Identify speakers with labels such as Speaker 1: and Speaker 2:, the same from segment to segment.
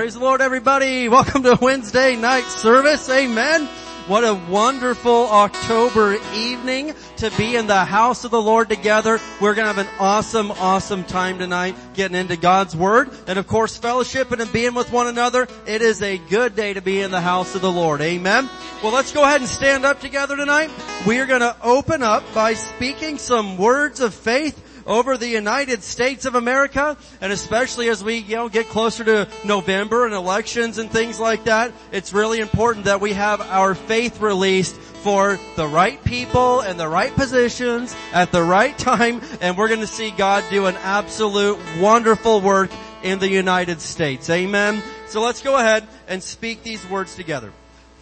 Speaker 1: Praise the Lord everybody. Welcome to Wednesday night service. Amen. What a wonderful October evening to be in the house of the Lord together. We're going to have an awesome, awesome time tonight getting into God's Word and of course fellowshipping and being with one another. It is a good day to be in the house of the Lord. Amen. Well, let's go ahead and stand up together tonight. We are going to open up by speaking some words of faith over the United States of America, and especially as we, you know, get closer to November and elections and things like that, it's really important that we have our faith released for the right people and the right positions at the right time, and we're gonna see God do an absolute wonderful work in the United States. Amen. So let's go ahead and speak these words together.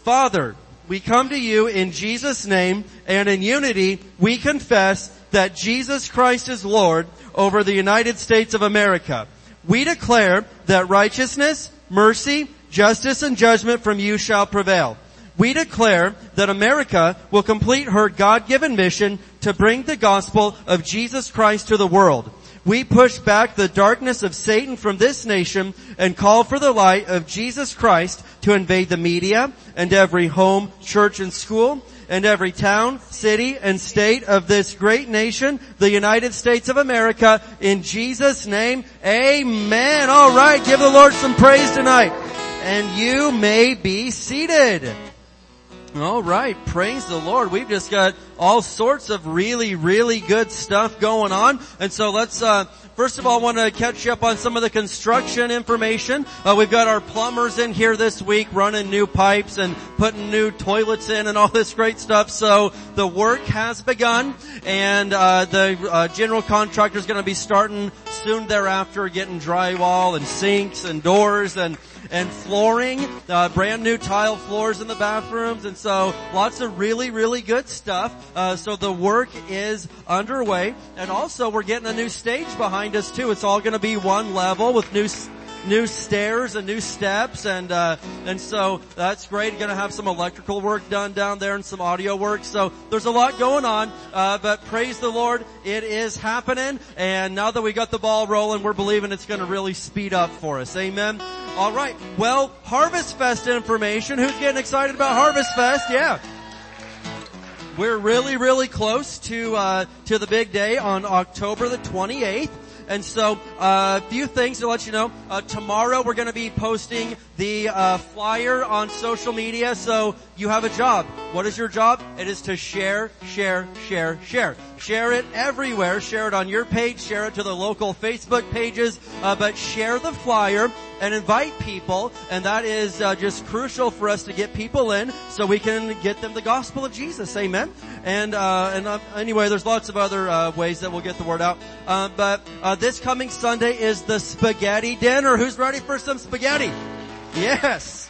Speaker 1: Father, we come to you in Jesus' name and in unity we confess that Jesus Christ is Lord over the United States of America. We declare that righteousness, mercy, justice, and judgment from you shall prevail. We declare that America will complete her God-given mission to bring the gospel of Jesus Christ to the world. We push back the darkness of Satan from this nation and call for the light of Jesus Christ to invade the media and every home, church, and school and every town, city, and state of this great nation, the United States of America, in Jesus' name, amen. Alright, give the Lord some praise tonight. And you may be seated. All right, praise the Lord. We've just got all sorts of really, really good stuff going on. And so let's, uh, first of all, I want to catch you up on some of the construction information. Uh, we've got our plumbers in here this week running new pipes and putting new toilets in and all this great stuff. So the work has begun and, uh, the, uh, general contractor is going to be starting soon thereafter getting drywall and sinks and doors and and flooring, uh, brand new tile floors in the bathrooms, and so lots of really, really good stuff. Uh, so the work is underway, and also we're getting a new stage behind us too. It's all going to be one level with new new stairs and new steps and uh, and so that's great. Going to have some electrical work done down there and some audio work. So there's a lot going on, uh, but praise the Lord, it is happening. And now that we got the ball rolling, we're believing it's going to really speed up for us. Amen. All right. Well, Harvest Fest information. Who's getting excited about Harvest Fest? Yeah. We're really, really close to uh, to the big day on October the 28th. And so, uh, a few things to let you know. Uh, tomorrow we're going to be posting the uh, flyer on social media. So you have a job. What is your job? It is to share, share, share, share. Share it everywhere. Share it on your page. Share it to the local Facebook pages. Uh, but share the flyer and invite people. And that is uh, just crucial for us to get people in so we can get them the gospel of Jesus. Amen. And uh, and uh, anyway, there's lots of other uh, ways that we'll get the word out. Uh, but uh, this coming Sunday is the spaghetti dinner. Who's ready for some spaghetti? Yes.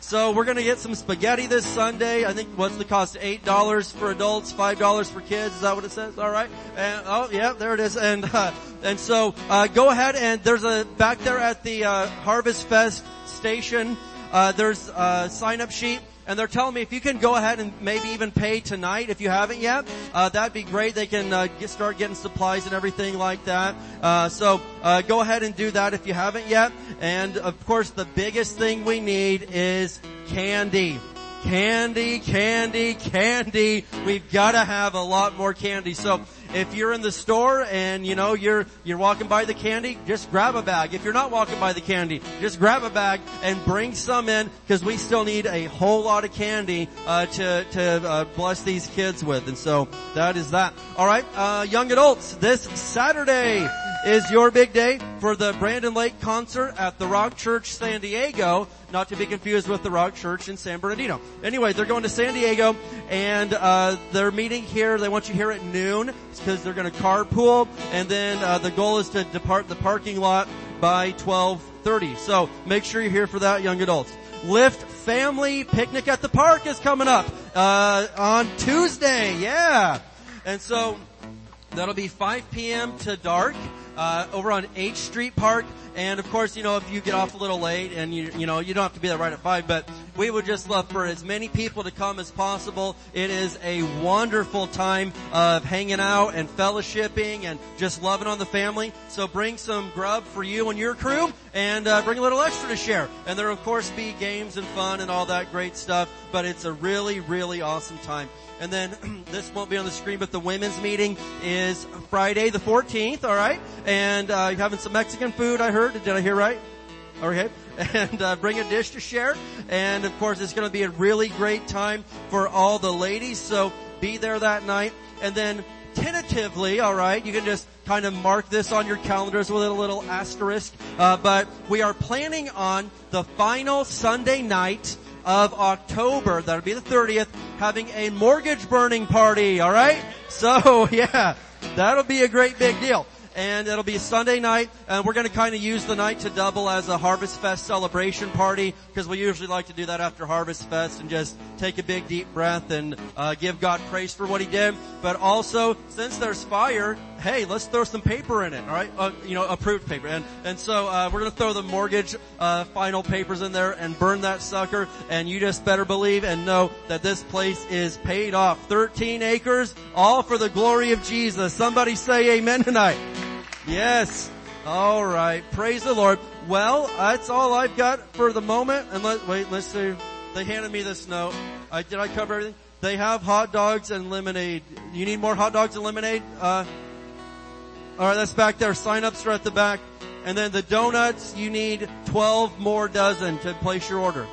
Speaker 1: So we're gonna get some spaghetti this Sunday. I think what's the cost? Eight dollars for adults, five dollars for kids. Is that what it says? All right. And oh yeah, there it is. And uh, and so uh, go ahead and there's a back there at the uh, Harvest Fest station. Uh, there's a sign up sheet and they're telling me if you can go ahead and maybe even pay tonight if you haven't yet, uh, that'd be great. They can uh, get, start getting supplies and everything like that. Uh, so uh, go ahead and do that if you haven't yet. And of course, the biggest thing we need is candy. Candy, candy, candy. We've got to have a lot more candy. So if you're in the store and you know you're you're walking by the candy, just grab a bag. If you're not walking by the candy, just grab a bag and bring some in because we still need a whole lot of candy uh, to to uh, bless these kids with. And so that is that. All right, uh, young adults, this Saturday is your big day for the Brandon Lake concert at the Rock Church San Diego not to be confused with the Rock Church in San Bernardino. Anyway, they're going to San Diego and uh, they're meeting here. They want you here at noon because they're going to carpool, and then uh, the goal is to depart the parking lot by 12:30. So make sure you're here for that, young adults. Lift Family Picnic at the Park is coming up uh, on Tuesday. Yeah, and so that'll be 5 p.m. to dark uh, over on H Street Park. And of course, you know, if you get off a little late and you, you know, you don't have to be there right at five, but we would just love for as many people to come as possible. It is a wonderful time of hanging out and fellowshipping and just loving on the family. So bring some grub for you and your crew and uh, bring a little extra to share. And there will of course be games and fun and all that great stuff, but it's a really, really awesome time. And then this won't be on the screen, but the women's meeting is Friday the 14th, alright? And uh, you're having some Mexican food, I heard. Did I hear right? Okay. And uh, bring a dish to share. And of course, it's going to be a really great time for all the ladies. So be there that night. And then tentatively, all right, you can just kind of mark this on your calendars with a little asterisk. Uh, but we are planning on the final Sunday night of October, that'll be the 30th, having a mortgage burning party, alright? So, yeah, that'll be a great big deal and it'll be Sunday night, and we're going to kind of use the night to double as a Harvest Fest celebration party because we usually like to do that after Harvest Fest and just take a big deep breath and uh, give God praise for what He did. But also, since there's fire, hey, let's throw some paper in it, all right? Uh, you know, approved paper, and and so uh, we're to throw the mortgage uh, final papers in there and burn that sucker. And you just better believe and know that this place is paid off. 13 acres, all for the glory of Jesus. Somebody say Amen tonight. Yes. All right. Praise the Lord. Well, that's all I've got for the moment. And let wait, let's see. They handed me this note. I, did I cover everything? They have hot dogs and lemonade. You need more hot dogs and lemonade? Uh, all right, that's back there. Sign-ups are at the back. And then the donuts, you need 12 more dozen to place your order.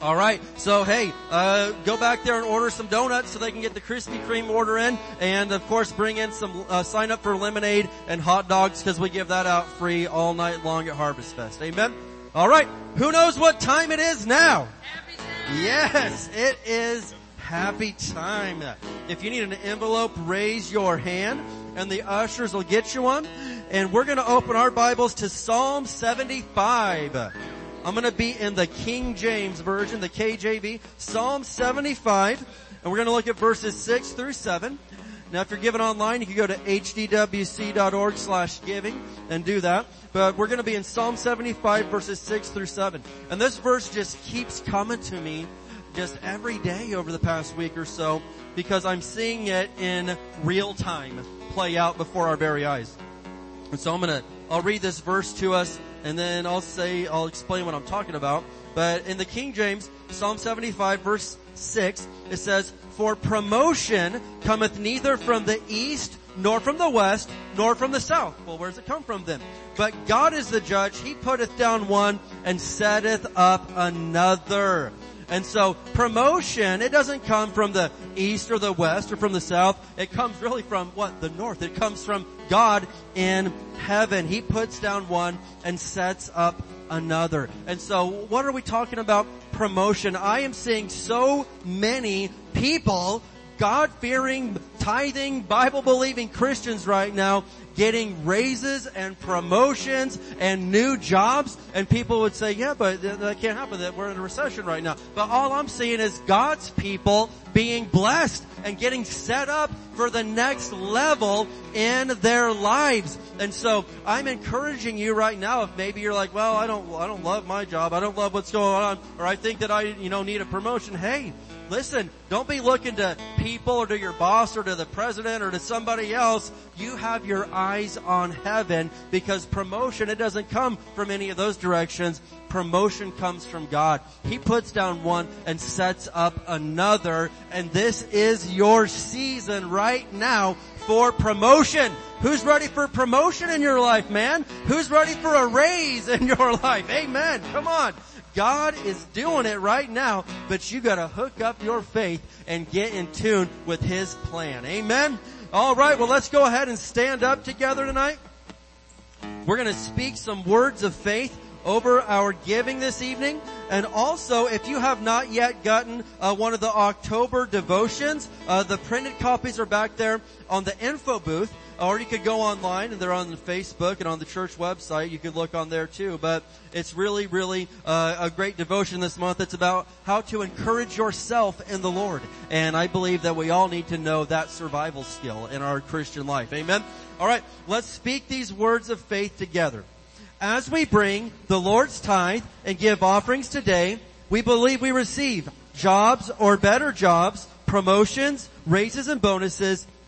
Speaker 1: All right. So hey, uh, go back there and order some donuts so they can get the Krispy Kreme order in, and of course bring in some uh, sign up for lemonade and hot dogs because we give that out free all night long at Harvest Fest. Amen. All right. Who knows what time it is now? Yes, it is happy time. If you need an envelope, raise your hand and the ushers will get you one. And we're going to open our Bibles to Psalm 75. I'm going to be in the King James Version, the KJV, Psalm 75, and we're going to look at verses 6 through 7. Now if you're giving online, you can go to hdwc.org slash giving and do that. But we're going to be in Psalm 75 verses 6 through 7. And this verse just keeps coming to me just every day over the past week or so because I'm seeing it in real time play out before our very eyes. And so I'm to, I'll read this verse to us and then I'll say, I'll explain what I'm talking about. But in the King James, Psalm 75 verse 6, it says, For promotion cometh neither from the east, nor from the west, nor from the south. Well, where does it come from then? But God is the judge. He putteth down one and setteth up another. And so promotion, it doesn't come from the east or the west or from the south. It comes really from what? The north. It comes from God in heaven. He puts down one and sets up another. And so what are we talking about? Promotion. I am seeing so many people God-fearing, tithing, Bible-believing Christians right now getting raises and promotions and new jobs and people would say, yeah, but that can't happen. That we're in a recession right now. But all I'm seeing is God's people being blessed and getting set up for the next level in their lives. And so I'm encouraging you right now if maybe you're like, well, I don't, I don't love my job. I don't love what's going on or I think that I, you know, need a promotion. Hey, Listen, don't be looking to people or to your boss or to the president or to somebody else. You have your eyes on heaven because promotion, it doesn't come from any of those directions. Promotion comes from God. He puts down one and sets up another and this is your season right now for promotion. Who's ready for promotion in your life, man? Who's ready for a raise in your life? Amen. Come on. God is doing it right now, but you gotta hook up your faith and get in tune with His plan. Amen? Alright, well let's go ahead and stand up together tonight. We're gonna speak some words of faith over our giving this evening. And also, if you have not yet gotten uh, one of the October devotions, uh, the printed copies are back there on the info booth or you could go online and they're on Facebook and on the church website. You could look on there too. But it's really, really uh, a great devotion this month. It's about how to encourage yourself in the Lord. And I believe that we all need to know that survival skill in our Christian life. Amen. All right, let's speak these words of faith together. As we bring the Lord's tithe and give offerings today, We believe we receive jobs or better jobs, promotions, raises and bonuses,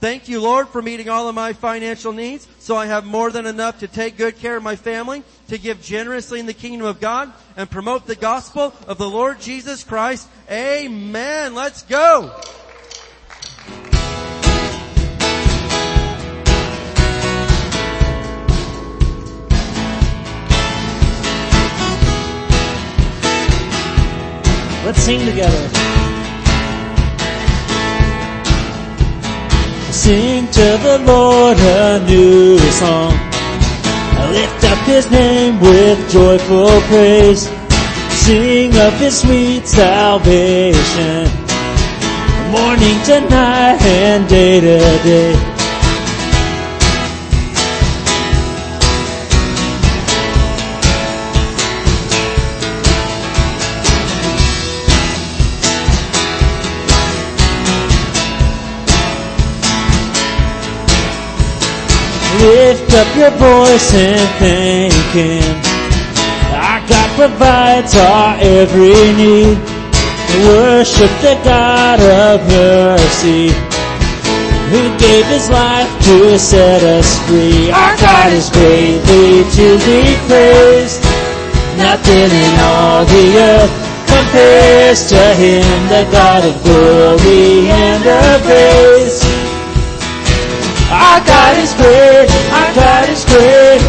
Speaker 1: Thank you, Lord, for meeting all of my financial needs so I have more than enough to take good care of my family, to give generously in the kingdom of God, and promote the gospel of the Lord Jesus Christ. Amen. Let's go.
Speaker 2: Let's sing together. Sing to the Lord a new song. Lift up His name with joyful praise. Sing of His sweet salvation. Morning to night and day to day. Lift up your voice and thank Him. Our God provides our every need. Worship the God of mercy who gave his life to set us free. Our God is greatly to be praised. Nothing in all the earth compares to him, the God of glory and of grace. Our God is great. Our God is great.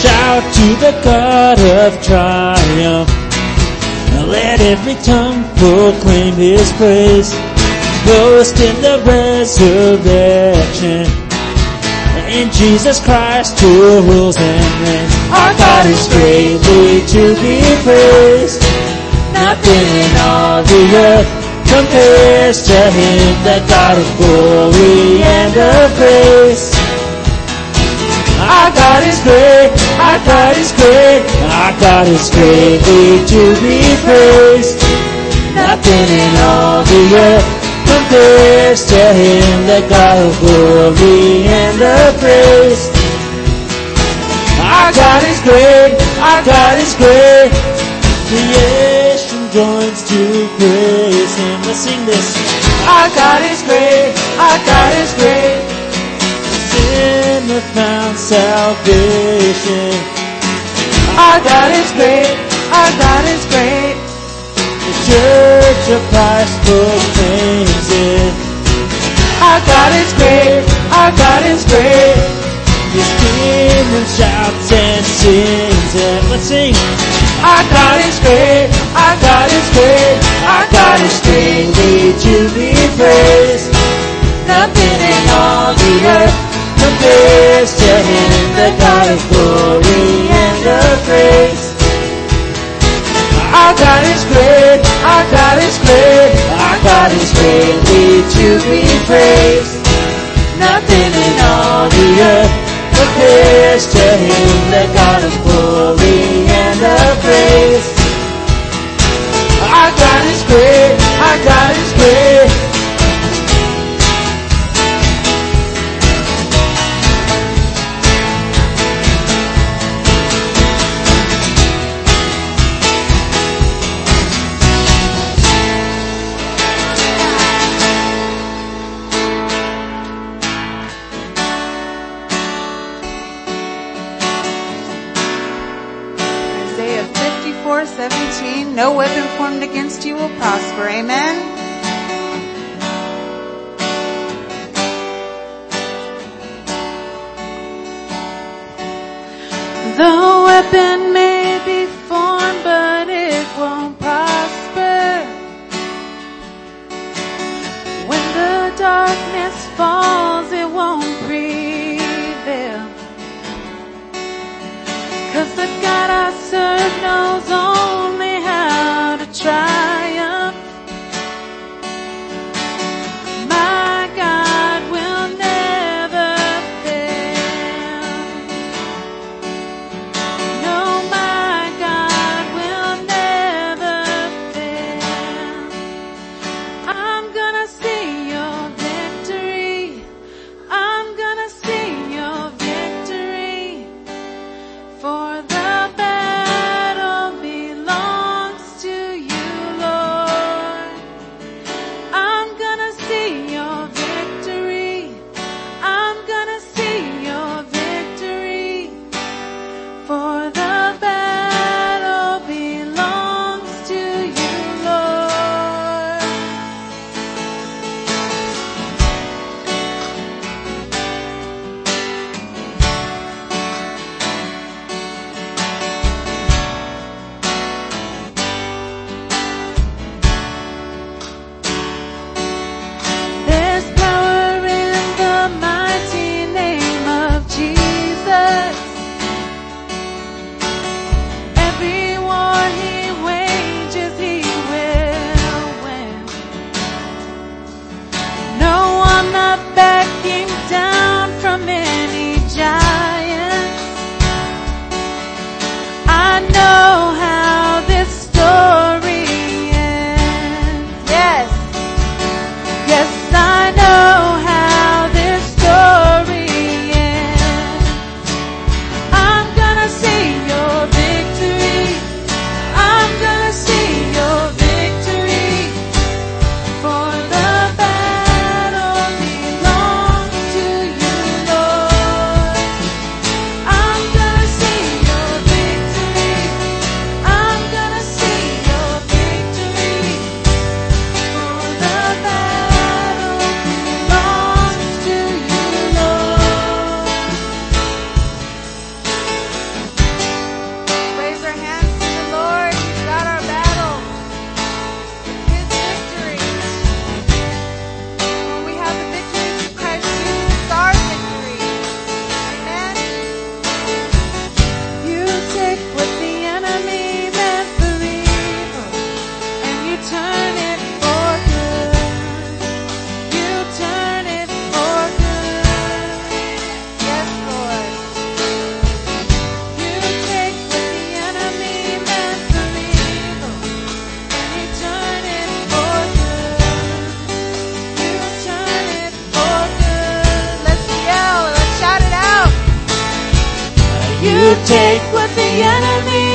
Speaker 2: Shout to the God of triumph. Let every tongue proclaim His praise boast in the resurrection. In Jesus Christ who rules and reigns. Our God is greatly to be praised. Nothing in all the earth compares to Him, the God of glory and of grace. Our God is great, our God is great, our God is greatly to be praised. Nothing in all the earth compares to him, the God of glory and the praise. Our God is great, our God is great. Creation joins to praise him. Let's sing this. Our God is great, our God is great. Sin Sinner found salvation. Our God is great, our God is great. The church of Christ proclaims it. Our God is great, our God is great. His kingdom shouts and sings it. Let's sing. Our God is great, our God is great, our God is greatly to be praised. Nothing in all the earth compares to Him, the God of glory and of praise. Our God is great, our God is great, our God is to be praised. Nothing in all the earth compares to Him, the God of glory and of praise. Our God is great, our God is great.
Speaker 3: Take what the enemy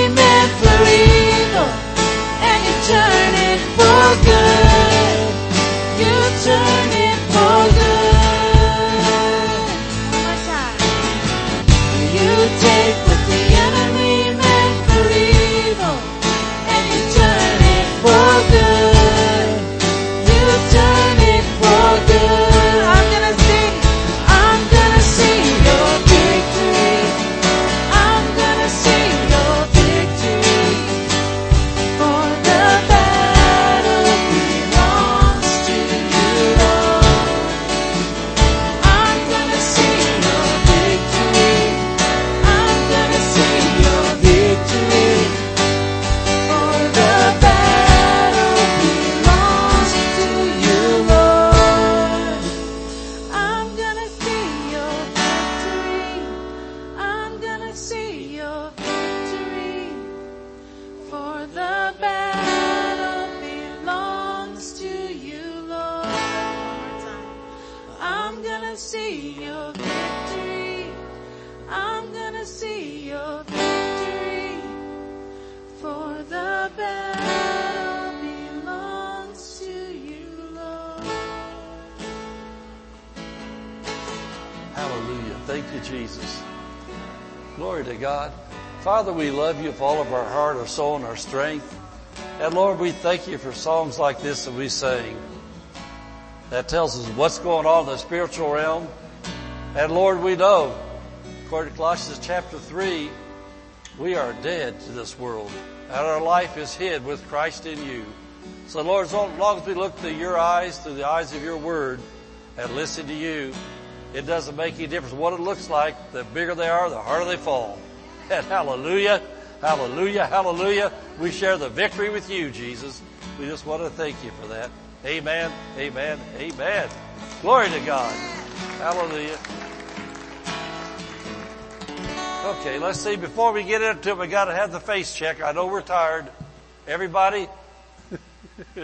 Speaker 3: you
Speaker 4: with all of our heart, our soul, and our strength. And Lord, we thank you for songs like this that we sing. That tells us what's going on in the spiritual realm. And Lord, we know, according to Colossians chapter 3, we are dead to this world. And our life is hid with Christ in you. So Lord, as long as we look through your eyes, through the eyes of your word, and listen to you, it doesn't make any difference what it looks like. The bigger they are, the harder they fall. And hallelujah, hallelujah, hallelujah. We share the victory with you, Jesus. We just want to thank you for that. Amen, amen, amen. Glory to God. Hallelujah. Okay, let's see. Before we get into it, we got to have the face check. I know we're tired. Everybody?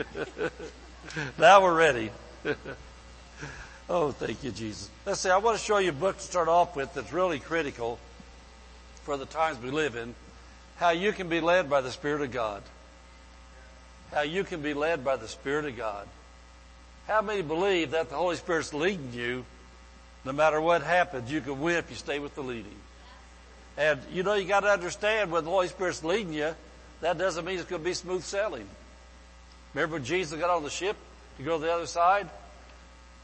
Speaker 4: now we're ready. oh, thank you, Jesus. Let's see. I want to show you a book to start off with that's really critical for the times we live in. How you can be led by the Spirit of God. How you can be led by the Spirit of God. How many believe that the Holy Spirit's leading you? No matter what happens, you can win if you stay with the leading. And you know, you got to understand when the Holy Spirit's leading you, that doesn't mean it's going to be smooth sailing. Remember when Jesus got on the ship to go to the other side?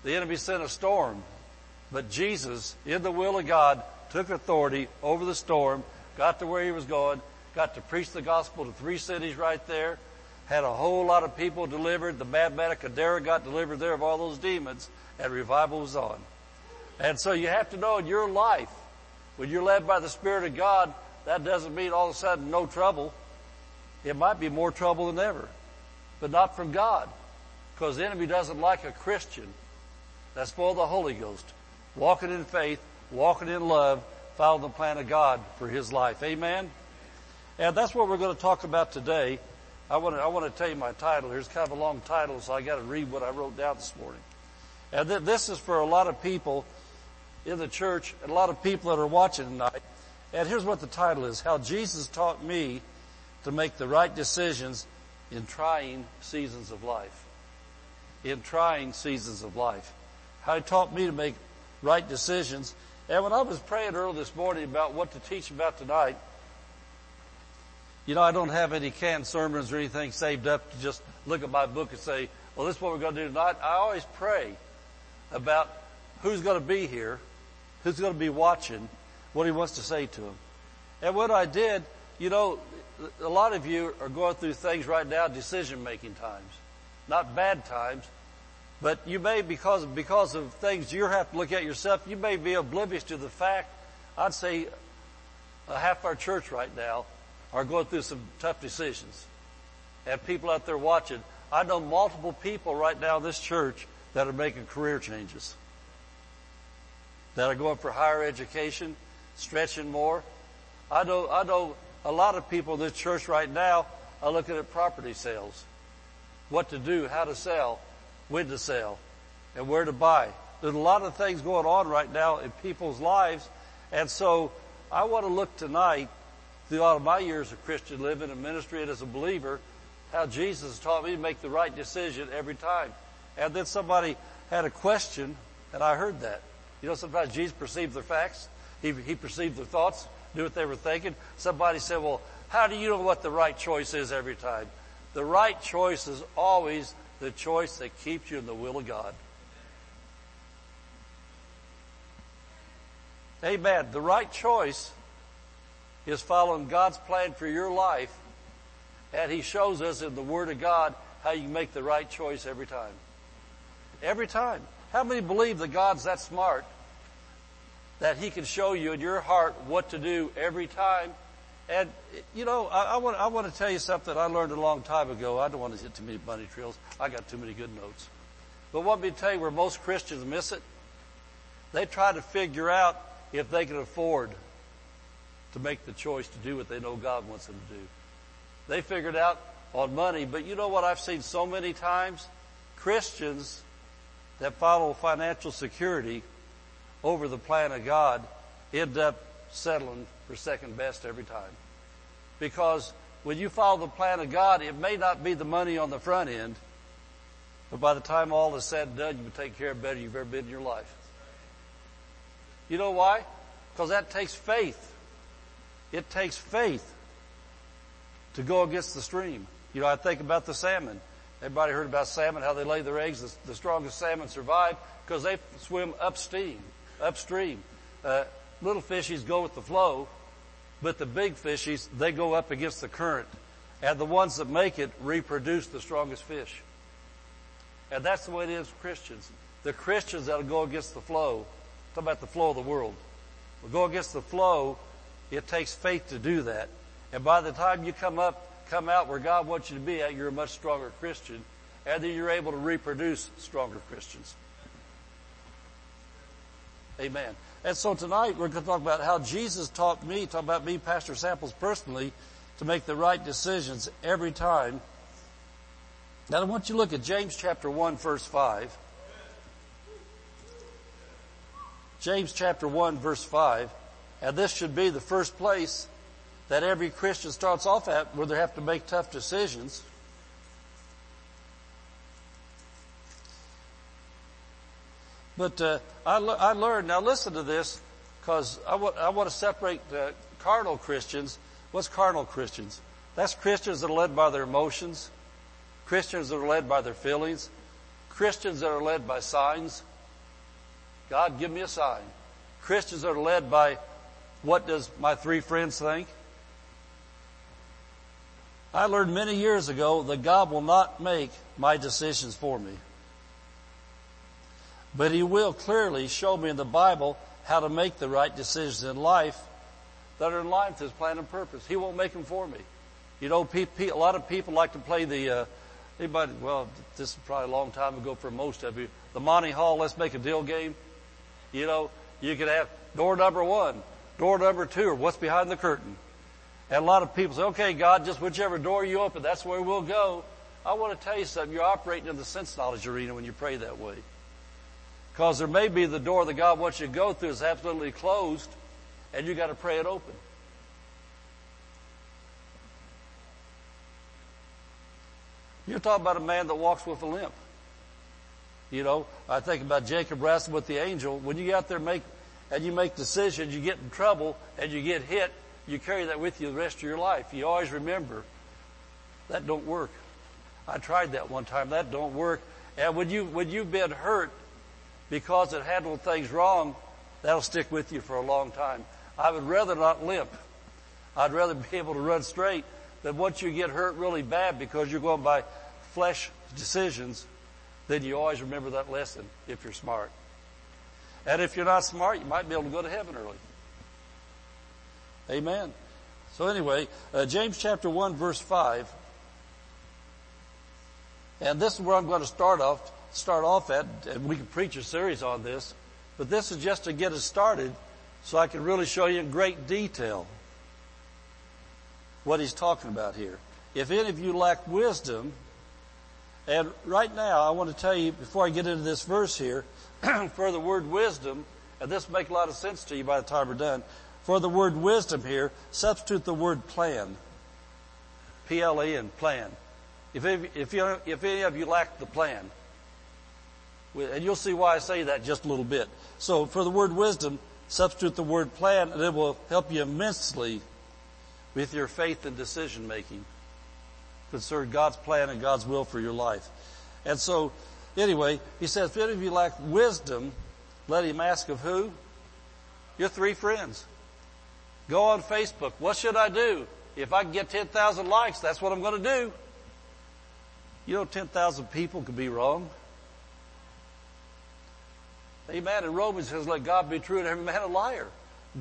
Speaker 4: The enemy sent a storm. But Jesus, in the will of God, took authority over the storm, got to where he was going, got to preach the gospel to three cities right there, had a whole lot of people delivered. The madman of Gadara got delivered there of all those demons, and revival was on. And so you have to know in your life, when you're led by the Spirit of God, that doesn't mean all of a sudden no trouble. It might be more trouble than ever, but not from God. Because the enemy doesn't like a Christian that's full of the Holy Ghost, walking in faith, walking in love, following the plan of God for his life. Amen? And that's what we're going to talk about today. I want to, I want to tell you my title. Here's kind of a long title, so I got to read what I wrote down this morning. And th- this is for a lot of people in the church and a lot of people that are watching tonight. And here's what the title is. How Jesus taught me to make the right decisions in trying seasons of life. In trying seasons of life. How he taught me to make right decisions. And when I was praying early this morning about what to teach about tonight, you know, I don't have any canned sermons or anything saved up to just look at my book and say, well, this is what we're going to do tonight. I always pray about who's going to be here, who's going to be watching, what he wants to say to them. And what I did, you know, a lot of you are going through things right now, decision making times. Not bad times, but you may, because, because of things you have to look at yourself, you may be oblivious to the fact, I'd say uh, half our church right now are going through some tough decisions. And people out there watching I know multiple people right now in this church that are making career changes. That are going for higher education, stretching more. I know, I know a lot of people in this church right now are looking at property sales. What to do, how to sell, when to sell, and where to buy. There's a lot of things going on right now in people's lives. And so I want to look tonight throughout my years of Christian living and ministry and as a believer, how Jesus taught me to make the right decision every time. And then somebody had a question, and I heard that. You know, sometimes Jesus perceived their facts. He, he perceived their thoughts, knew what they were thinking. Somebody said, well, how do you know what the right choice is every time? The right choice is always the choice that keeps you in the will of God. Amen. The right choice is following God's plan for your life, and He shows us in the Word of God how you make the right choice every time. Every time. How many believe that God's that smart that He can show you in your heart what to do every time? And, you know, I, I, want, I want to tell you something I learned a long time ago. I don't want to hit too many bunny trails. I got too many good notes. But what me tell you where most Christians miss it? They try to figure out if they can afford to make the choice to do what they know God wants them to do. They figured out on money, but you know what I've seen so many times? Christians that follow financial security over the plan of God end up settling for second best every time. Because when you follow the plan of God, it may not be the money on the front end, but by the time all is said and done, you will take care of better you've ever been in your life. You know why? Because that takes faith. It takes faith to go against the stream. You know, I think about the salmon. Everybody heard about salmon, how they lay their eggs. The, strongest salmon survive because they swim upstream. Upstream. Uh, little fishies go with the flow, but the big fishies, they go up against the current. And the ones that make it reproduce the strongest fish. And that's the way it is with Christians. The Christians that'll go against the flow, Talk about the flow of the world. We go against the flow. It takes faith to do that. And by the time you come up, come out where God wants you to be at, you're a much stronger Christian. And then you're able to reproduce stronger Christians. Amen. And so tonight we're going to talk about how Jesus taught me, talk about me, Pastor Samples personally, to make the right decisions every time. Now I want you to look at James chapter 1 verse 5. James chapter 1 verse 5, and this should be the first place that every Christian starts off at where they have to make tough decisions. But uh, I, I learned, now listen to this, because I, w- I want to separate uh, carnal Christians. What's carnal Christians? That's Christians that are led by their emotions, Christians that are led by their feelings, Christians that are led by signs, God, give me a sign. Christians that are led by what does my three friends think? I learned many years ago that God will not make my decisions for me. But He will clearly show me in the Bible how to make the right decisions in life that are in line with His plan and purpose. He won't make them for me. You know, a lot of people like to play the, uh, anybody, well, this is probably a long time ago for most of you, the Monty Hall Let's Make a Deal game. You know, you could have door number one, door number two, or what's behind the curtain. And a lot of people say, okay, God, just whichever door you open, that's where we'll go. I want to tell you something. You're operating in the sense knowledge arena when you pray that way. Because there may be the door that God wants you to go through is absolutely closed, and you got to pray it open. You're talking about a man that walks with a limp. You know, I think about Jacob wrestling with the angel. When you get out there make, and you make decisions, you get in trouble and you get hit, you carry that with you the rest of your life. You always remember, that don't work. I tried that one time. That don't work. And when you, when you've been hurt because it handled things wrong, that'll stick with you for a long time. I would rather not limp. I'd rather be able to run straight than once you get hurt really bad because you're going by flesh decisions, then you always remember that lesson if you're smart. And if you're not smart, you might be able to go to heaven early. Amen. So anyway, uh, James chapter 1 verse 5. And this is where I'm going to start off, start off at, and we can preach a series on this, but this is just to get us started so I can really show you in great detail what he's talking about here. If any of you lack wisdom, and right now I want to tell you before I get into this verse here, for the word wisdom, and this will make a lot of sense to you by the time we're done, for the word wisdom here, substitute the word plan. P-L-A-N, plan. If, if, you, if any of you lack the plan, and you'll see why I say that just a little bit. So for the word wisdom, substitute the word plan and it will help you immensely with your faith and decision making concerning God's plan and God's will for your life. And so, anyway, he says, if any of you lack wisdom, let him ask of who? Your three friends. Go on Facebook. What should I do? If I can get 10,000 likes, that's what I'm going to do. You know, 10,000 people could be wrong. Amen. And Romans says, let God be true and every man a liar.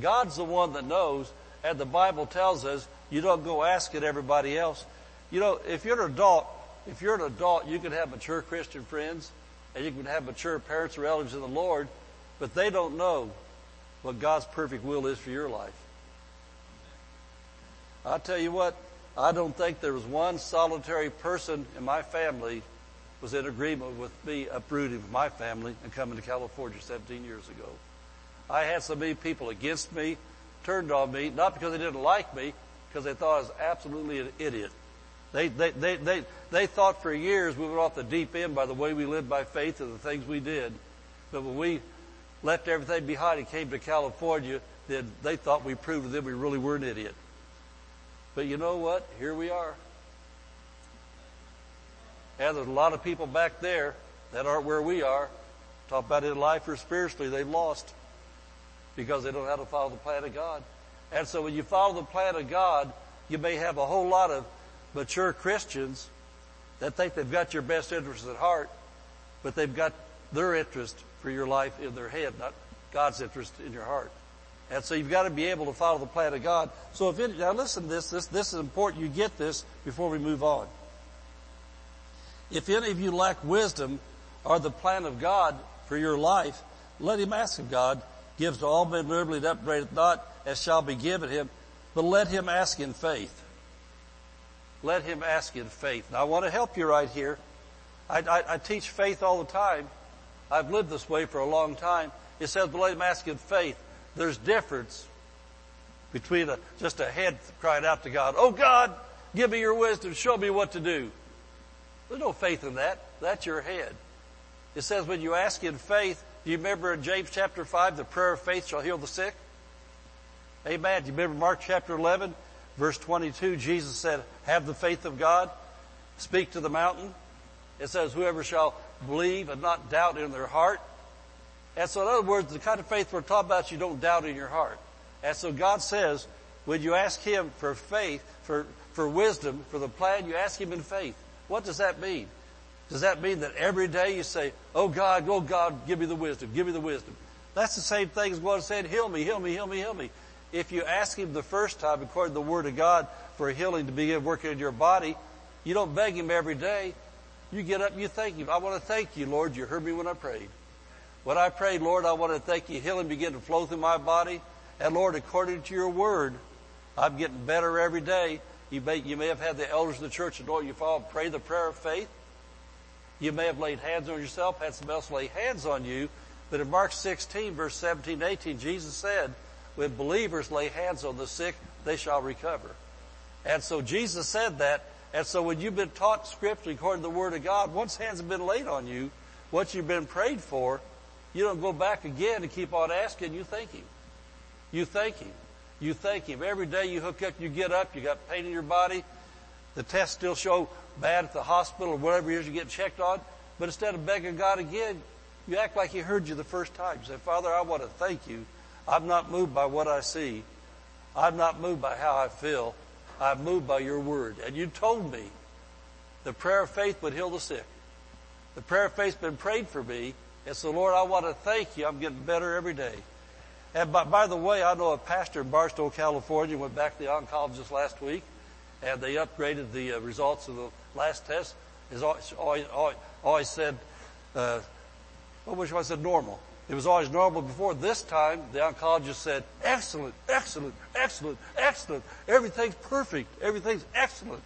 Speaker 4: God's the one that knows, and the Bible tells us you don't go asking everybody else. You know, if you're an adult, if you're an adult, you can have mature Christian friends, and you can have mature parents or relatives in the Lord, but they don't know what God's perfect will is for your life. I tell you what, I don't think there was one solitary person in my family was in agreement with me uprooting my family and coming to California 17 years ago. I had so many people against me, turned on me, not because they didn't like me, because they thought I was absolutely an idiot. They, they, they, they, they thought for years we were off the deep end by the way we lived by faith and the things we did. But when we left everything behind and came to California, then they thought we proved to them we really were an idiot. But you know what? Here we are. And there's a lot of people back there that aren't where we are. Talk about in life or spiritually, they've lost because they don't know how to follow the plan of God. And so when you follow the plan of God, you may have a whole lot of mature Christians that think they've got your best interests at heart, but they've got their interest for your life in their head, not God's interest in your heart. And so you've got to be able to follow the plan of God. So if it, now listen to this, this, this is important you get this before we move on. If any of you lack wisdom or the plan of God for your life, let him ask of God, gives to all men liberally and upbraideth not, as shall be given him, but let him ask in faith. Let him ask in faith. Now I want to help you right here. I, I, I teach faith all the time. I've lived this way for a long time. It says, but let him ask in faith. There's difference between a, just a head crying out to God, Oh God, give me your wisdom, show me what to do. There's no faith in that. That's your head. It says when you ask in faith, do you remember in James chapter 5, the prayer of faith shall heal the sick? Amen. Do you remember Mark chapter 11, verse 22, Jesus said, have the faith of God, speak to the mountain. It says, whoever shall believe and not doubt in their heart. And so in other words, the kind of faith we're talking about, you don't doubt in your heart. And so God says, when you ask Him for faith, for, for wisdom, for the plan, you ask Him in faith. What does that mean? Does that mean that every day you say, Oh God, oh God, give me the wisdom, give me the wisdom? That's the same thing as God said, heal me, heal me, heal me, heal me. If you ask Him the first time, according to the Word of God, for healing to begin working in your body, you don't beg Him every day. You get up and you thank Him. I want to thank you, Lord. You heard me when I prayed. When I prayed, Lord, I want to thank you. Healing begin to flow through my body. And Lord, according to your word, I'm getting better every day. You may, you may have had the elders of the church anoint you fall, pray the prayer of faith. You may have laid hands on yourself, had somebody else lay hands on you. But in Mark 16, verse 17 18, Jesus said, when believers lay hands on the sick, they shall recover. And so Jesus said that. And so when you've been taught scripture according to the Word of God, once hands have been laid on you, what you've been prayed for, you don't go back again and keep on asking. You thank Him. You thank Him. You thank Him. Every day you hook up, you get up, you got pain in your body. The tests still show bad at the hospital or whatever it is you get checked on. But instead of begging God again, you act like He heard you the first time. You say, Father, I want to thank you. I'm not moved by what I see. I'm not moved by how I feel. I'm moved by your word. And you told me the prayer of faith would heal the sick. The prayer of faith's been prayed for me. And so, Lord, I want to thank you. I'm getting better every day. And by, by the way, I know a pastor in Barstow, California, went back to the oncologist last week, and they upgraded the uh, results of the last test. is always, always, always, said, uh, what was I said normal. It was always normal before. This time, the oncologist said, excellent, excellent, excellent, excellent. Everything's perfect. Everything's excellent.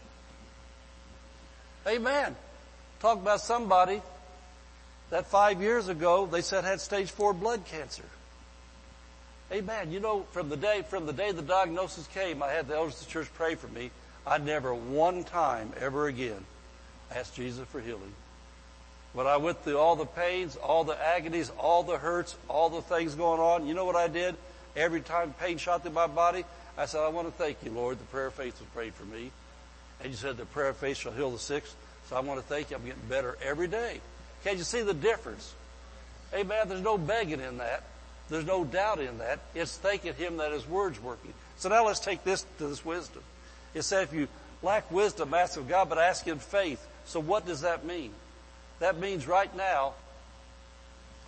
Speaker 4: Amen. Talk about somebody that five years ago they said had stage four blood cancer. Amen. You know, from the day, from the day the diagnosis came, I had the elders of the church pray for me. I never one time ever again asked Jesus for healing. When I went through all the pains, all the agonies, all the hurts, all the things going on, you know what I did? Every time pain shot through my body, I said, I want to thank you, Lord. The prayer of faith was prayed for me. And you said the prayer of faith shall heal the sick. So I want to thank you. I'm getting better every day. Can't you see the difference? Amen. There's no begging in that. There's no doubt in that. It's thanking Him that His Word's working. So now let's take this to this wisdom. It said if you lack wisdom, ask of God, but ask in faith. So what does that mean? That means right now,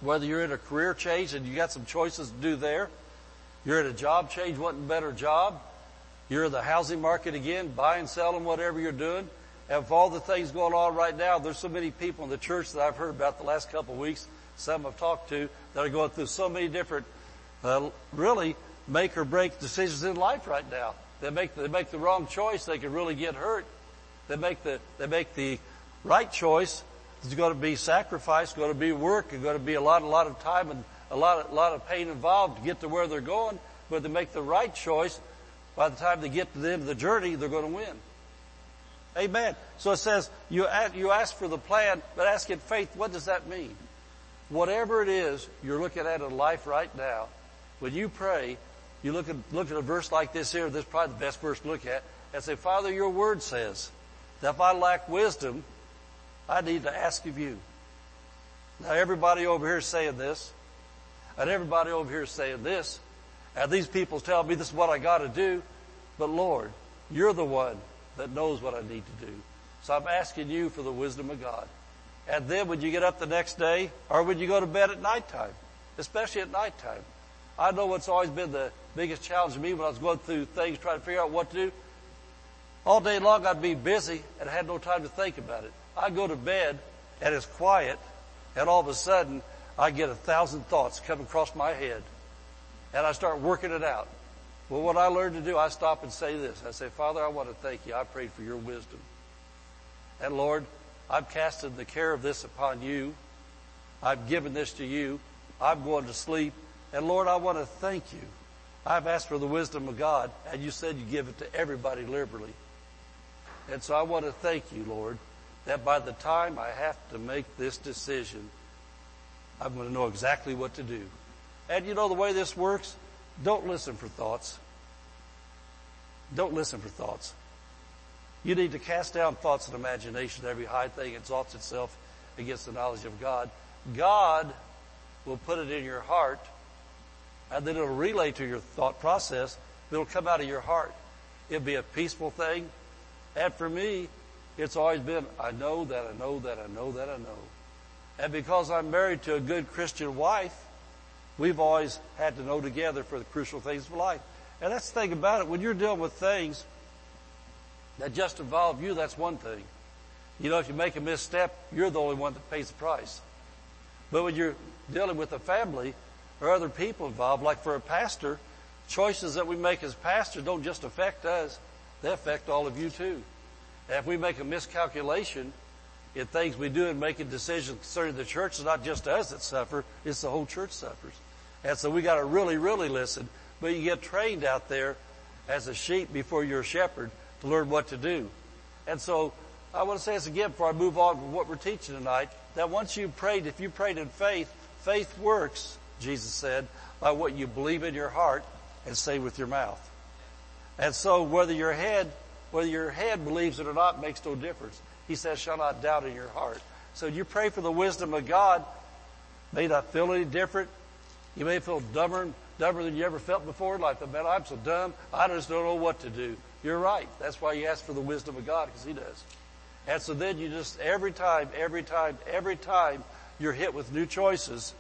Speaker 4: whether you're in a career change and you got some choices to do there, you're at a job change, a better job, you're in the housing market again, buying, selling, whatever you're doing, and all the things going on right now, there's so many people in the church that I've heard about the last couple of weeks, some I've talked to, that are going through so many different, uh, really make or break decisions in life right now. They make, they make the wrong choice, they can really get hurt. They make the, they make the right choice, there's going to be sacrifice, going to be work, there's going to be a lot, a lot of time and a lot, a lot of pain involved to get to where they're going. But they make the right choice, by the time they get to the end of the journey, they're going to win. Amen. So it says you ask, you ask for the plan, but ask in faith. What does that mean? Whatever it is you're looking at in life right now, when you pray, you look at look at a verse like this here. This is probably the best verse to look at, and say, Father, Your Word says that if I lack wisdom, I need to ask of you. Now everybody over here is saying this, and everybody over here is saying this, and these people tell me this is what I got to do. But Lord, you're the one that knows what I need to do. So I'm asking you for the wisdom of God. And then when you get up the next day, or when you go to bed at nighttime, especially at nighttime, I know what's always been the biggest challenge to me when I was going through things, trying to figure out what to do. All day long I'd be busy and had no time to think about it. I'd go to bed and it's quiet and all of a sudden I get a thousand thoughts come across my head and I start working it out. Well, what I learned to do, I stop and say this. I say, Father, I want to thank you. I prayed for your wisdom. And Lord, I've casted the care of this upon you. I've given this to you. I'm going to sleep. And Lord, I want to thank you. I've asked for the wisdom of God, and you said you give it to everybody liberally. And so I want to thank you, Lord, that by the time I have to make this decision, I'm going to know exactly what to do. And you know the way this works? Don't listen for thoughts. Don't listen for thoughts. You need to cast down thoughts and imagination. Every high thing exalts itself against the knowledge of God. God will put it in your heart, and then it'll relay to your thought process. It'll come out of your heart. It'll be a peaceful thing. And for me, it's always been, I know that I know that I know that I know. And because I'm married to a good Christian wife, We've always had to know together for the crucial things of life. And that's the thing about it. When you're dealing with things that just involve you, that's one thing. You know, if you make a misstep, you're the only one that pays the price. But when you're dealing with a family or other people involved, like for a pastor, choices that we make as pastors don't just affect us, they affect all of you too. And if we make a miscalculation, in things we do and making decisions concerning the church, it's not just us that suffer, it's the whole church suffers. And so we got to really, really listen. But you get trained out there as a sheep before you're a shepherd to learn what to do. And so I want to say this again before I move on with what we're teaching tonight, that once you prayed, if you prayed in faith, faith works, Jesus said, by what you believe in your heart and say with your mouth. And so whether your head, whether your head believes it or not makes no difference. He says, shall not doubt in your heart. So you pray for the wisdom of God. May not feel any different. You may feel dumber, dumber than you ever felt before. Like, man, I'm so dumb. I just don't know what to do. You're right. That's why you ask for the wisdom of God, because He does. And so then you just, every time, every time, every time you're hit with new choices,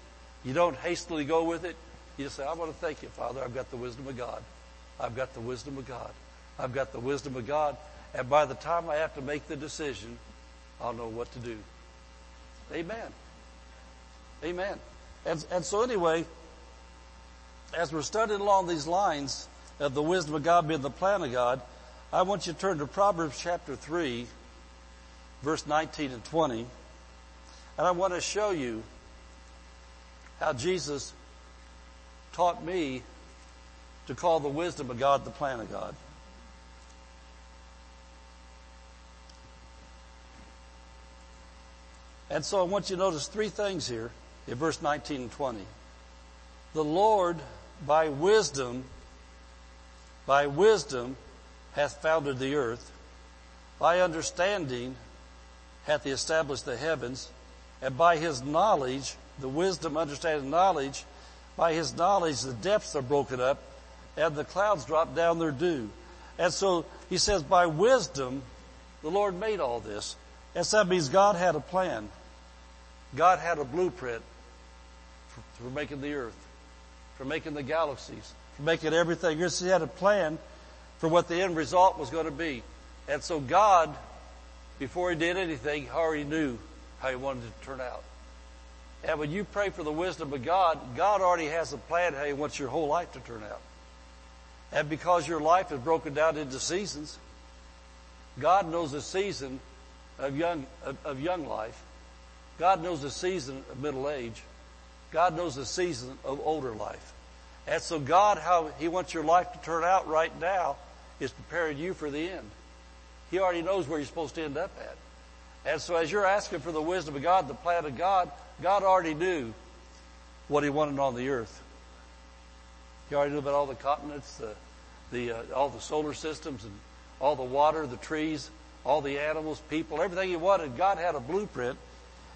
Speaker 4: you don't hastily go with it. You just say, I want to thank you, Father. I've got the wisdom of God. I've got the wisdom of God. I've got the wisdom of God. And by the time I have to make the decision, I'll know what to do. Amen. Amen. And, and so anyway, as we're studying along these lines of the wisdom of God being the plan of God, I want you to turn to Proverbs chapter 3, verse 19 and 20. And I want to show you how Jesus taught me to call the wisdom of God the plan of God. And so I want you to notice three things here in verse 19 and 20. The Lord by wisdom, by wisdom hath founded the earth. By understanding hath he established the heavens. And by his knowledge, the wisdom, understanding, knowledge, by his knowledge the depths are broken up and the clouds drop down their dew. And so he says by wisdom, the Lord made all this. So that means God had a plan. God had a blueprint for, for making the earth, for making the galaxies, for making everything. He had a plan for what the end result was going to be. And so God, before he did anything, already knew how he wanted it to turn out. And when you pray for the wisdom of God, God already has a plan how he wants your whole life to turn out. And because your life is broken down into seasons, God knows the season of young, of, young life. God knows the season of middle age. God knows the season of older life. And so God, how He wants your life to turn out right now is preparing you for the end. He already knows where you're supposed to end up at. And so as you're asking for the wisdom of God, the plan of God, God already knew what He wanted on the earth. He already knew about all the continents, the, the, uh, all the solar systems and all the water, the trees, all the animals, people, everything He wanted. God had a blueprint.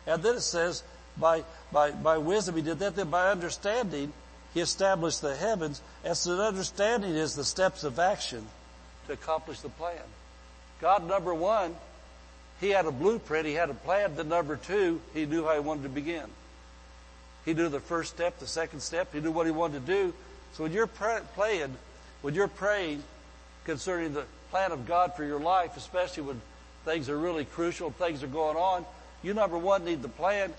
Speaker 4: And then it says, by, by, by wisdom He did that. Then by understanding, He established the heavens. And so understanding is the steps of action to accomplish the plan. God, number one, he had a blueprint, he had a plan. Then number two, he knew how he wanted to begin. He knew the first step, the second step, he knew what he wanted to do. So when you're praying, when you're praying concerning the plan of God for your life, especially when things are really crucial, things are going on, you number one need the plan,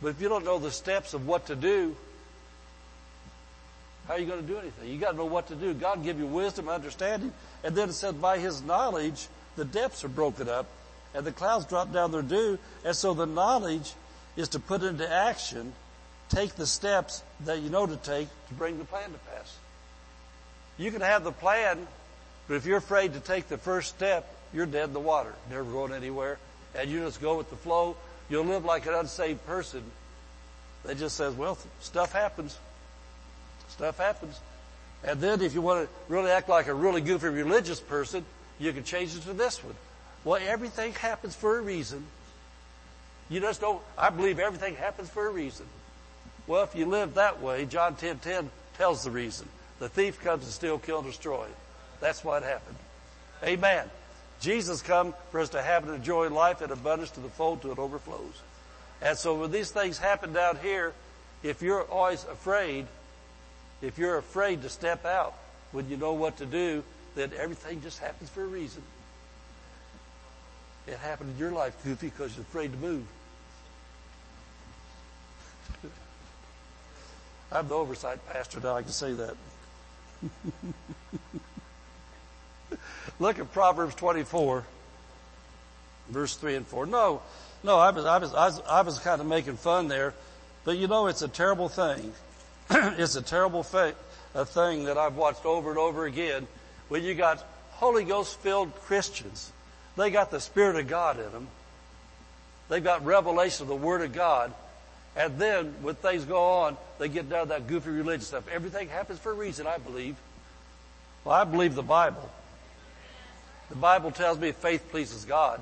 Speaker 4: but if you don't know the steps of what to do, how are you going to do anything? You got to know what to do. God give you wisdom, understanding, and then it says by His knowledge, the depths are broken up and the clouds drop down their dew. And so the knowledge is to put into action, take the steps that you know to take to bring the plan to pass. You can have the plan, but if you're afraid to take the first step, you're dead in the water, never going anywhere, and you just go with the flow. You'll live like an unsaved person that just says, well, stuff happens. Stuff happens. And then if you want to really act like a really goofy religious person, you can change it to this one. Well, everything happens for a reason. You just don't, I believe everything happens for a reason. Well, if you live that way, John 10.10 10 tells the reason. The thief comes to steal, kill, and destroy. That's what happened. Amen. Jesus come for us to have and enjoy life in abundance to the full till it overflows. And so when these things happen down here, if you're always afraid, if you're afraid to step out when you know what to do, then everything just happens for a reason. It happened in your life, Goofy, because you're afraid to move. I'm the oversight pastor now, I can say that. Look at Proverbs 24, verse 3 and 4. No, no, I was, I was, I was, I was kind of making fun there, but you know, it's a terrible thing. it's a terrible fa- a thing that I've watched over and over again when you got Holy Ghost filled Christians they got the Spirit of God in them. They've got revelation of the Word of God. And then when things go on, they get down to that goofy religious stuff. Everything happens for a reason, I believe. Well, I believe the Bible. The Bible tells me faith pleases God.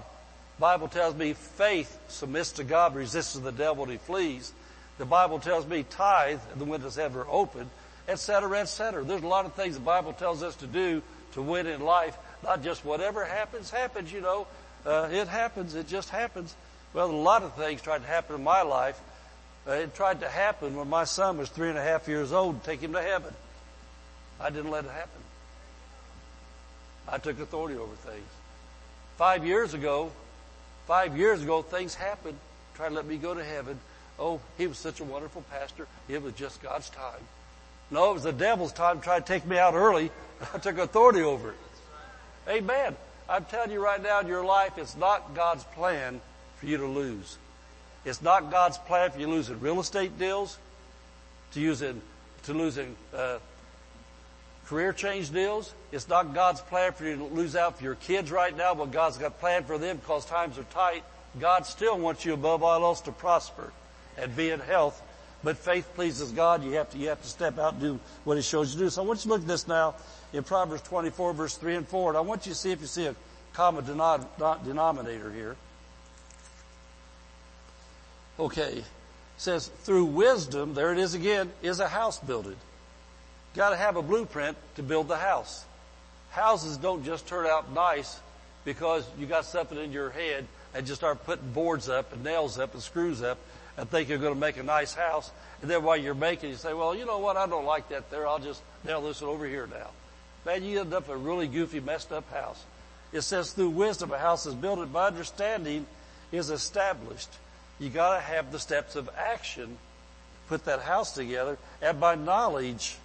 Speaker 4: The Bible tells me faith submits to God, resists the devil, and he flees. The Bible tells me tithe, and the windows ever open, etc., etc. There's a lot of things the Bible tells us to do to win in life. Not just whatever happens, happens, you know. Uh, it happens. It just happens. Well, a lot of things tried to happen in my life. Uh, it tried to happen when my son was three and a half years old, take him to heaven. I didn't let it happen. I took authority over things. Five years ago, Five years ago, things happened. Tried to let me go to heaven. Oh, he was such a wonderful pastor. It was just God's time. No, it was the devil's time to try to take me out early. I took authority over it. Amen. I'm telling you right now in your life, it's not God's plan for you to lose. It's not God's plan for you to lose in real estate deals, to use in, to lose in uh, career change deals. It's not God's plan for you to lose out for your kids right now, but God's got planned for them because times are tight. God still wants you above all else to prosper and be in health. But faith pleases God. You have to, you have to step out and do what He shows you to do. So I want you to look at this now in Proverbs 24 verse 3 and 4. And I want you to see if you see a common denominator here. Okay. It says, through wisdom, there it is again, is a house builded. Got to have a blueprint to build the house. Houses don't just turn out nice because you got something in your head and just start putting boards up and nails up and screws up and think you're going to make a nice house. And then while you're making, you say, well, you know what? I don't like that there. I'll just nail this one over here now. Man, you end up a really goofy, messed up house. It says through wisdom a house is built, and by understanding is established. You gotta have the steps of action, to put that house together, and by knowledge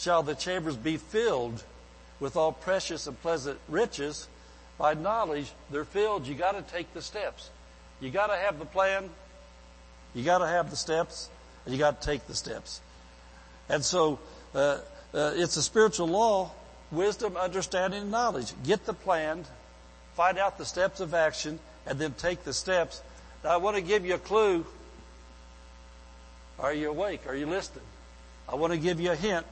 Speaker 4: shall the chambers be filled with all precious and pleasant riches. By knowledge, they're filled. You gotta take the steps. You gotta have the plan. You gotta have the steps, and you gotta take the steps. And so, uh, uh, it's a spiritual law, wisdom, understanding, and knowledge. Get the plan, find out the steps of action, and then take the steps. Now I want to give you a clue. Are you awake? Are you listening? I want to give you a hint.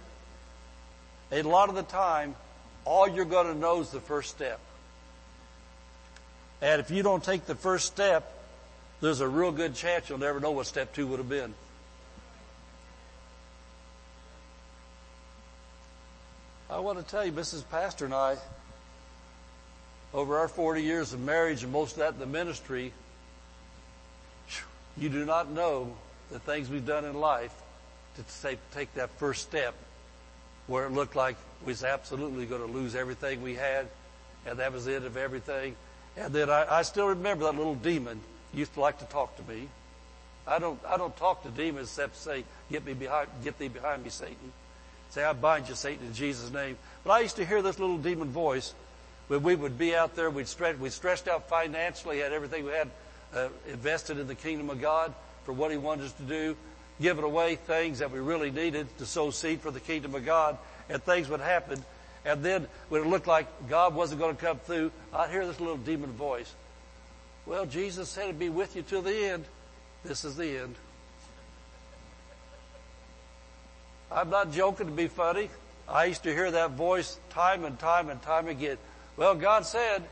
Speaker 4: A lot of the time, all you're going to know is the first step. And if you don't take the first step, there's a real good chance you'll never know what step two would have been. I want to tell you, Mrs. Pastor and I, over our 40 years of marriage and most of that in the ministry, you do not know the things we've done in life to take that first step where it looked like we was absolutely going to lose everything we had and that was the end of everything. And then I, I still remember that little demon used to like to talk to me. I don't, I don't talk to demons except say, get me behind, get thee behind me, Satan. Say, I bind you, Satan, in Jesus' name. But I used to hear this little demon voice when we would be out there, we'd stretch, we stretched out financially, had everything we had uh, invested in the kingdom of God for what He wanted us to do, giving away things that we really needed to sow seed for the kingdom of God, and things would happen. And then when it looked like God wasn't going to come through, I'd hear this little demon voice. Well, Jesus said he'd be with you till the end. This is the end. I'm not joking to be funny. I used to hear that voice time and time and time again. Well, God said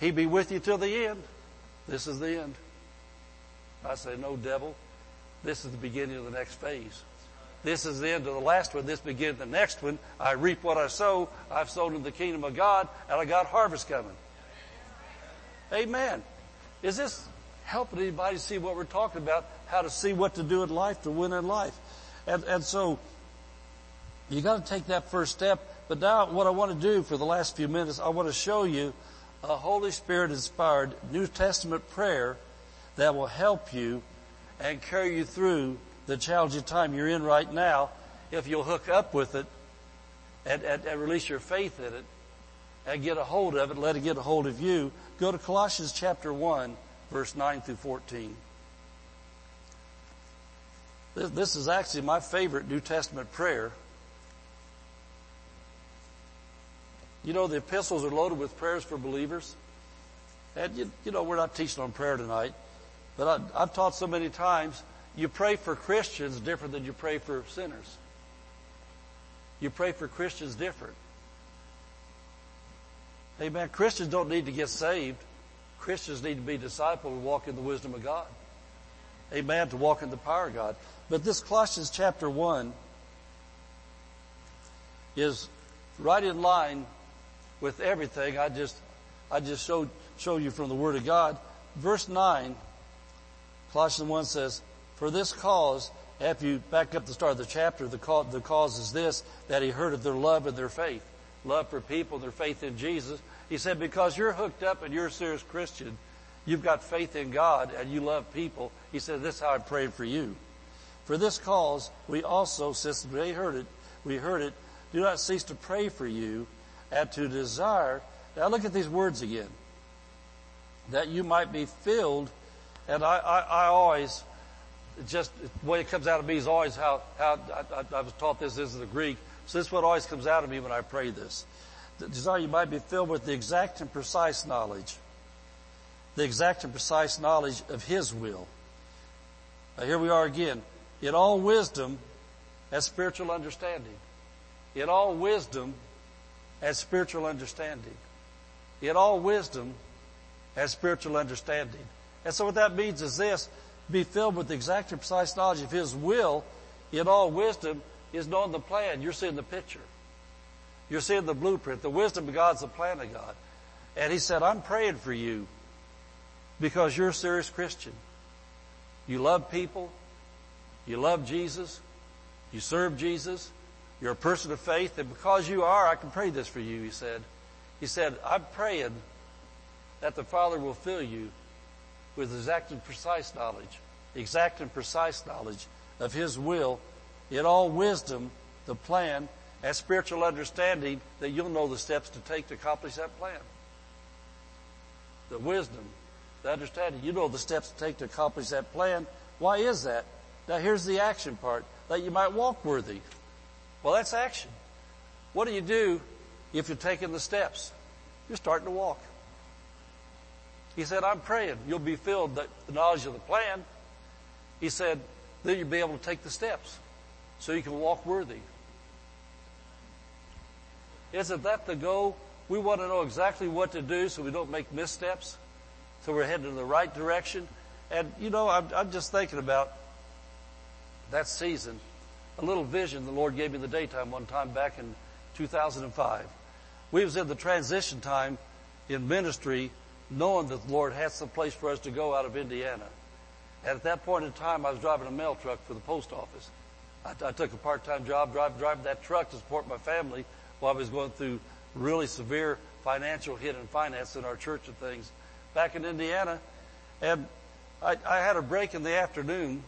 Speaker 4: He'd be with you till the end. This is the end. I say, no, devil. This is the beginning of the next phase. This is the end of the last one. This begins the next one. I reap what I sow. I've sown in the kingdom of God, and I got harvest coming. Amen. Is this helping anybody see what we're talking about? How to see what to do in life to win in life? And, and so, you got to take that first step. But now what I want to do for the last few minutes, I want to show you a Holy Spirit inspired New Testament prayer that will help you and carry you through the challenging time you're in right now if you'll hook up with it and, and, and release your faith in it and get a hold of it, let it get a hold of you. Go to Colossians chapter 1, verse 9 through 14. This, this is actually my favorite New Testament prayer. You know, the epistles are loaded with prayers for believers. And you, you know, we're not teaching on prayer tonight, but I, I've taught so many times, you pray for Christians different than you pray for sinners. You pray for Christians different. Amen. Christians don't need to get saved. Christians need to be discipled and walk in the wisdom of God. Amen. To walk in the power of God. But this Colossians chapter 1 is right in line with everything. I just, I just showed, show you from the Word of God. Verse 9, Colossians 1 says, For this cause, after you back up the start of the chapter, the cause, the cause is this, that he heard of their love and their faith. Love for people, their faith in Jesus. He said, because you're hooked up and you're a serious Christian, you've got faith in God and you love people, he said, this is how I'm praying for you. For this cause, we also, since they heard it, we heard it, do not cease to pray for you and to desire. Now look at these words again. That you might be filled, and I, I, I always, just the way it comes out of me is always how, how I, I, I was taught this is the Greek. So this is what always comes out of me when I pray this. The desire you might be filled with the exact and precise knowledge. The exact and precise knowledge of His will. Now here we are again. In all wisdom and spiritual understanding. In all wisdom and spiritual understanding. In all wisdom and spiritual understanding. And so what that means is this, be filled with the exact and precise knowledge of His will in all wisdom is knowing the plan. You're seeing the picture. You're seeing the blueprint. The wisdom of God's the plan of God. And He said, I'm praying for you because you're a serious Christian. You love people. You love Jesus. You serve Jesus. You're a person of faith. And because you are, I can pray this for you, He said. He said, I'm praying that the Father will fill you with exact and precise knowledge, exact and precise knowledge of His will in all wisdom, the plan, and spiritual understanding that you'll know the steps to take to accomplish that plan. The wisdom, the understanding, you know the steps to take to accomplish that plan. Why is that? Now here's the action part, that you might walk worthy. Well, that's action. What do you do if you're taking the steps? You're starting to walk. He said, I'm praying you'll be filled with the knowledge of the plan. He said, then you'll be able to take the steps so you can walk worthy. Isn't that the goal? We want to know exactly what to do so we don't make missteps, so we're heading in the right direction. And you know, I'm, I'm just thinking about that season, a little vision the Lord gave me in the daytime one time back in 2005. We was in the transition time in ministry, knowing that the Lord had some place for us to go out of Indiana. And at that point in time, I was driving a mail truck for the post office. I, I took a part-time job driving, driving that truck to support my family while I was going through really severe financial hit and finance in our church and things back in Indiana. And I, I had a break in the afternoon.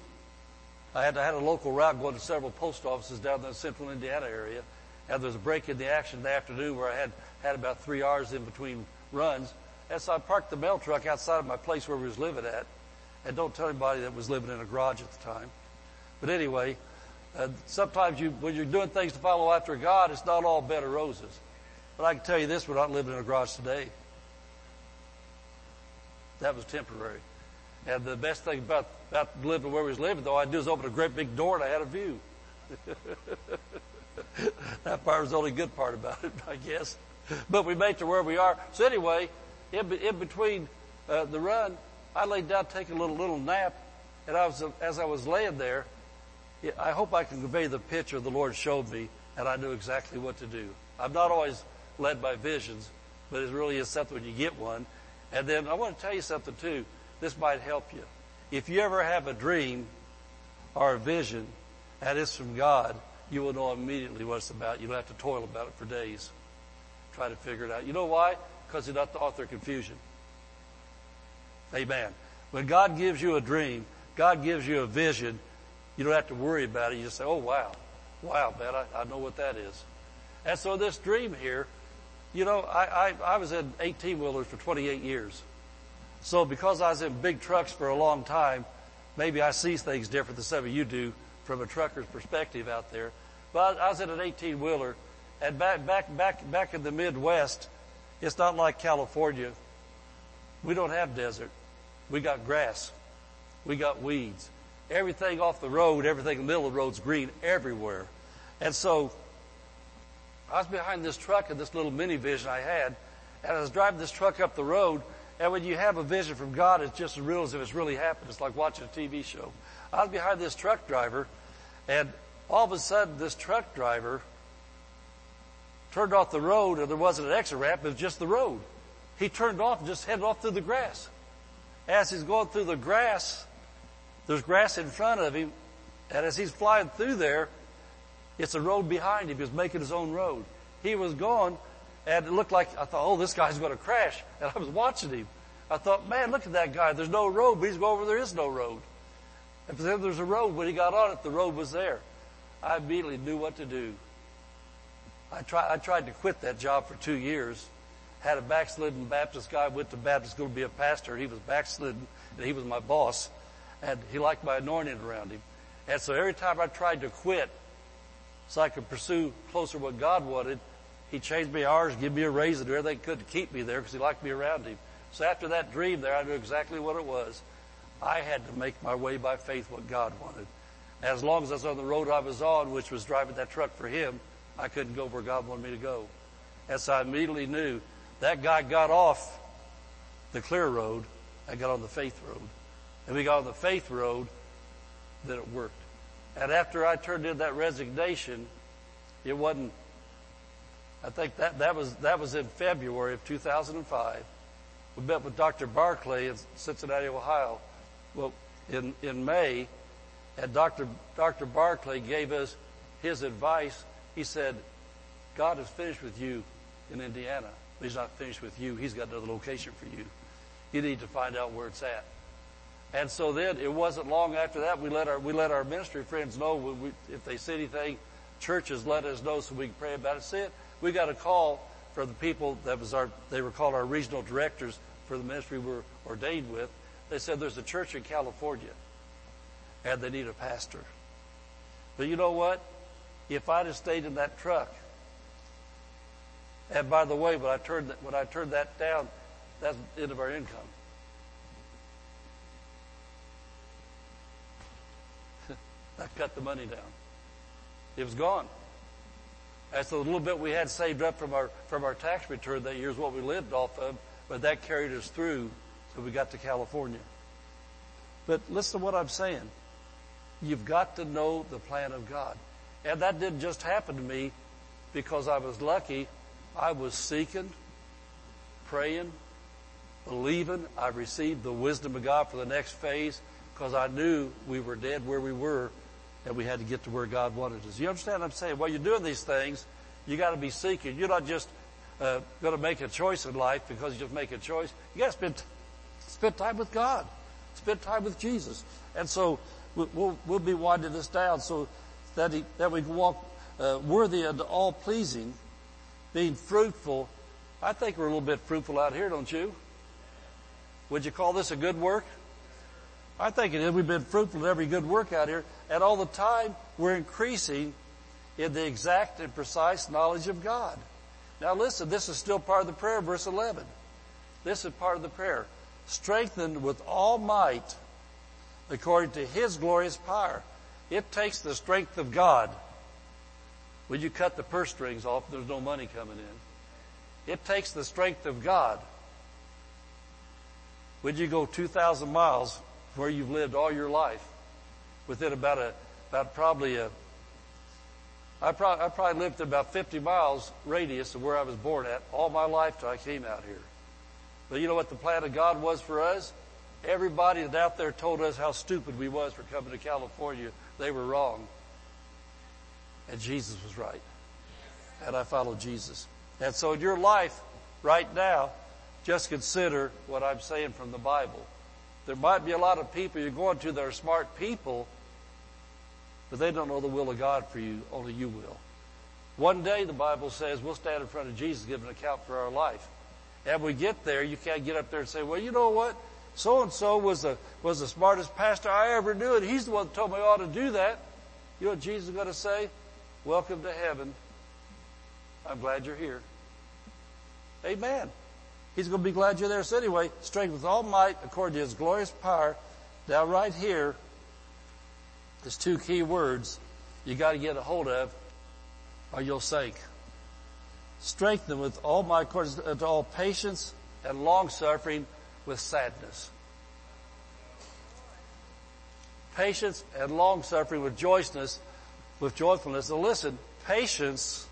Speaker 4: I had, I had a local route going to several post offices down in the central Indiana area. And there was a break in the action in the afternoon where I had, had about three hours in between runs. And so I parked the mail truck outside of my place where we was living at. And don't tell anybody that was living in a garage at the time. But anyway, uh, sometimes you, when you're doing things to follow after God, it's not all bed of roses. But I can tell you this, we're not living in a garage today. That was temporary. And the best thing about, about living where we was living, though, I do is open a great big door and I had a view. that part was the only good part about it, I guess. But we made it to where we are. So anyway, in, in between uh, the run, I laid down take a little little nap, and I was as I was laying there, I hope I can convey the picture the Lord showed me, and I knew exactly what to do. I'm not always led by visions, but it really is something when you get one. And then I want to tell you something too. This might help you. If you ever have a dream or a vision and it's from God, you will know immediately what it's about. You don't have to toil about it for days. Try to figure it out. You know why? Because you're not the author of confusion. Amen. When God gives you a dream, God gives you a vision, you don't have to worry about it. You just say, oh wow, wow, man, I, I know what that is. And so this dream here, you know, I, I, I was in 18 wheelers for 28 years. So because I was in big trucks for a long time, maybe I see things different than some of you do from a trucker's perspective out there. But I was in an 18 wheeler and back, back, back, back in the Midwest, it's not like California. We don't have desert. We got grass. We got weeds. Everything off the road, everything in the middle of the road's green everywhere. And so I was behind this truck in this little mini vision I had, and I was driving this truck up the road, and when you have a vision from God, it's just as real as if it's really happened. It's like watching a TV show. I was behind this truck driver, and all of a sudden this truck driver turned off the road and there wasn't an exit ramp, it was just the road. He turned off and just headed off through the grass. As he's going through the grass, there's grass in front of him, and as he's flying through there, it's a road behind him. He was making his own road. He was going, and it looked like I thought, oh, this guy's going to crash, and I was watching him. I thought, man, look at that guy. There's no road, but he's going over there is no road. If there's a road, when he got on it, the road was there. I immediately knew what to do. I tried, I tried to quit that job for two years. Had a backslidden Baptist guy, went to Baptist school to be a pastor. He was backslidden, and he was my boss. And he liked my anointing around him. And so every time I tried to quit, so I could pursue closer what God wanted, he changed me hours, give me a raise, and do everything he could to keep me there because he liked me around him. So after that dream there, I knew exactly what it was. I had to make my way by faith what God wanted. As long as I was on the road I was on, which was driving that truck for him, I couldn't go where God wanted me to go. And so I immediately knew that guy got off the clear road. I got on the faith road. And we got on the faith road, then it worked. And after I turned in that resignation, it wasn't, I think that, that was, that was in February of 2005. We met with Dr. Barclay in Cincinnati, Ohio. Well, in, in May, and Dr. Dr. Barclay gave us his advice. He said, God is finished with you in Indiana. He's not finished with you. He's got another location for you. You need to find out where it's at. And so then it wasn't long after that we let our we let our ministry friends know we, if they see anything. Churches let us know so we can pray about it. See it. We got a call from the people that was our they were called our regional directors for the ministry we were ordained with. They said there's a church in California and they need a pastor. But you know what? If I'd have stayed in that truck, and by the way, when I turned that, when I turned that down, that's the end of our income. I cut the money down. It was gone. That's the little bit we had saved up from our from our tax return that year is what we lived off of, but that carried us through so we got to California. But listen to what I'm saying. You've got to know the plan of God. And that didn't just happen to me because I was lucky. I was seeking, praying, believing. I received the wisdom of God for the next phase because I knew we were dead where we were and we had to get to where God wanted us. You understand what I'm saying? While you're doing these things, you got to be seeking. You're not just uh, going to make a choice in life because you just make a choice. You got to spend spend time with God, spend time with Jesus, and so we'll, we'll be winding this down so that, he, that we walk uh, worthy and all pleasing, being fruitful. I think we're a little bit fruitful out here, don't you? Would you call this a good work? I think it is. We've been fruitful in every good work out here, and all the time we're increasing in the exact and precise knowledge of God. Now listen, this is still part of the prayer, verse 11. This is part of the prayer. Strengthened with all might according to His glorious power. It takes the strength of God. When you cut the purse strings off, there's no money coming in. It takes the strength of God. When you go 2,000 miles where you've lived all your life, within about a, about probably a, I probably, I probably lived about 50 miles radius of where I was born at all my life till I came out here. But you know what the plan of God was for us? Everybody that out there told us how stupid we was for coming to California. They were wrong. And Jesus was right. And I followed Jesus. And so in your life right now, just consider what I'm saying from the Bible. There might be a lot of people you're going to that are smart people, but they don't know the will of God for you. Only you will. One day, the Bible says, we'll stand in front of Jesus, give an account for our life. And we get there, you can't get up there and say, well, you know what? So and so was the was the smartest pastor I ever knew, and he's the one that told me I ought to do that. You know what Jesus is going to say? Welcome to heaven. I'm glad you're here. Amen. He's going to be glad you're there. So anyway, strength with all might according to his glorious power. Now right here, there's two key words you got to get a hold of or you'll sink. Strengthen with all might according to all patience and long suffering with sadness. Patience and long suffering with joyousness, with joyfulness. Now listen, patience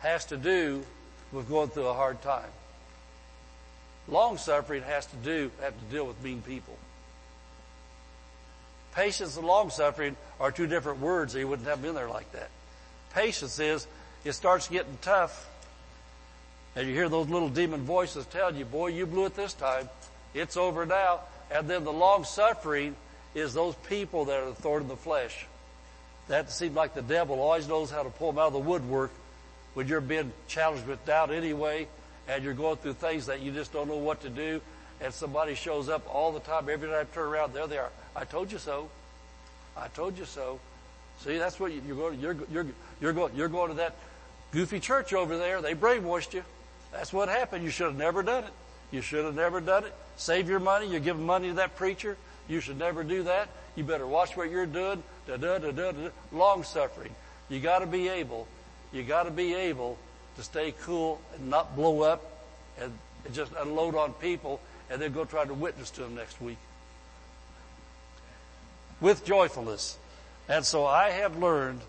Speaker 4: has to do with going through a hard time. Long suffering has to do, have to deal with mean people. Patience and long suffering are two different words, you wouldn't have them there like that. Patience is, it starts getting tough and you hear those little demon voices telling you, boy, you blew it this time. It's over now. And then the long suffering is those people that are the thorn in the flesh. That seems like the devil always knows how to pull them out of the woodwork when you're being challenged with doubt anyway, and you're going through things that you just don't know what to do, and somebody shows up all the time. Every time I turn around, there they are. I told you so. I told you so. See, that's what you're going. You're you're you're going. You're going to that goofy church over there. They brainwashed you. That's what happened. You should have never done it. You should have never done it. Save your money. You're giving money to that preacher. You should never do that. You better watch what you're doing. Da da da da da. Long suffering. You got to be able. You got to be able to stay cool and not blow up and just unload on people and then go try to witness to them next week with joyfulness. And so I have learned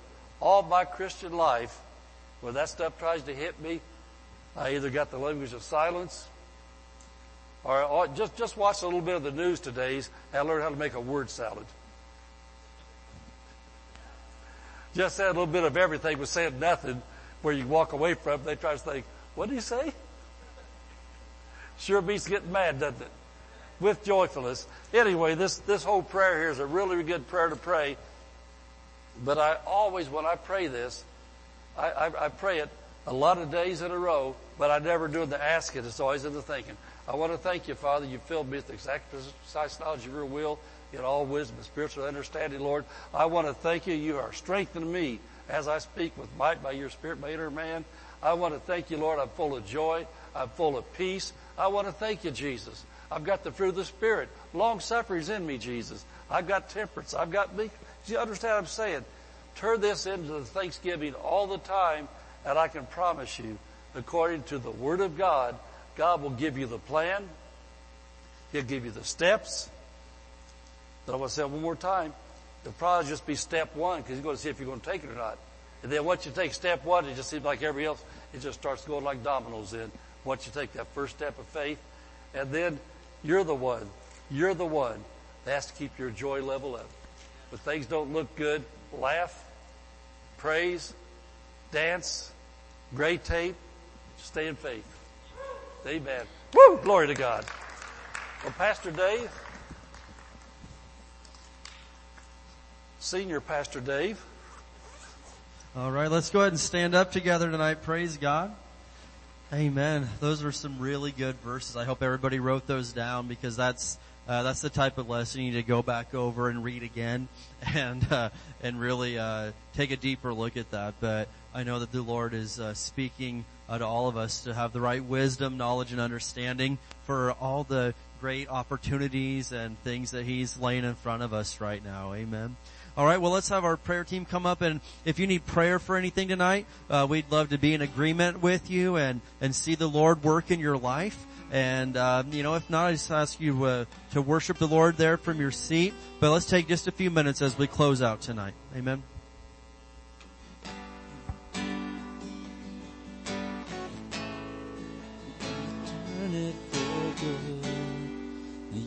Speaker 4: all my Christian life when that stuff tries to hit me, I either got the language of silence or, just, just watch a little bit of the news today and learned how to make a word salad. Just said a little bit of everything, but said nothing where you walk away from. They try to think, what did he say? Sure beats getting mad, doesn't it? With joyfulness. Anyway, this, this whole prayer here is a really good prayer to pray. But I always, when I pray this, I, I, I pray it a lot of days in a row, but I never do the asking. It's always in the thinking. I want to thank you, Father. You filled me with the exact precise knowledge of your will in all wisdom and spiritual understanding, Lord. I want to thank you. You are strengthening me as I speak with might by your Spirit, my inner man. I want to thank you, Lord. I'm full of joy. I'm full of peace. I want to thank you, Jesus. I've got the fruit of the Spirit. Long suffering is in me, Jesus. I've got temperance. I've got meek. Do you understand what I'm saying? Turn this into the Thanksgiving all the time, and I can promise you, according to the Word of God, God will give you the plan. He'll give you the steps. But I want to say it one more time. It'll probably just be step one because he's going to see if you're going to take it or not. And then once you take step one, it just seems like everybody else, it just starts going like dominoes in. Once you take that first step of faith, and then you're the one, you're the one that has to keep your joy level up. When things don't look good, laugh, praise, dance, gray tape, stay in faith. Amen. Woo! Glory to God. Well, Pastor Dave, Senior Pastor Dave.
Speaker 1: All right, let's go ahead and stand up together tonight. Praise God. Amen. Those are some really good verses. I hope everybody wrote those down because that's uh, that's the type of lesson you need to go back over and read again and uh, and really uh, take a deeper look at that. But I know that the Lord is uh, speaking uh, to all of us to have the right wisdom, knowledge, and understanding for all the great opportunities and things that He's laying in front of us right now. Amen. All right, well, let's have our prayer team come up, and if you need prayer for anything tonight, uh, we'd love to be in agreement with you and and see the Lord work in your life. And uh, you know, if not, I just ask you uh, to worship the Lord there from your seat. But let's take just a few minutes as we close out tonight. Amen.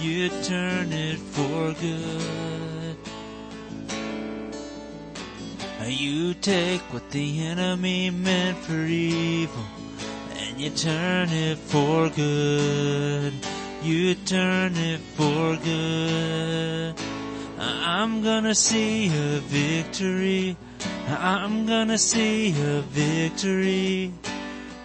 Speaker 2: You turn it for good. You take what the enemy meant for evil and you turn it for good. You turn it for good. I'm gonna see a victory. I'm gonna see a victory.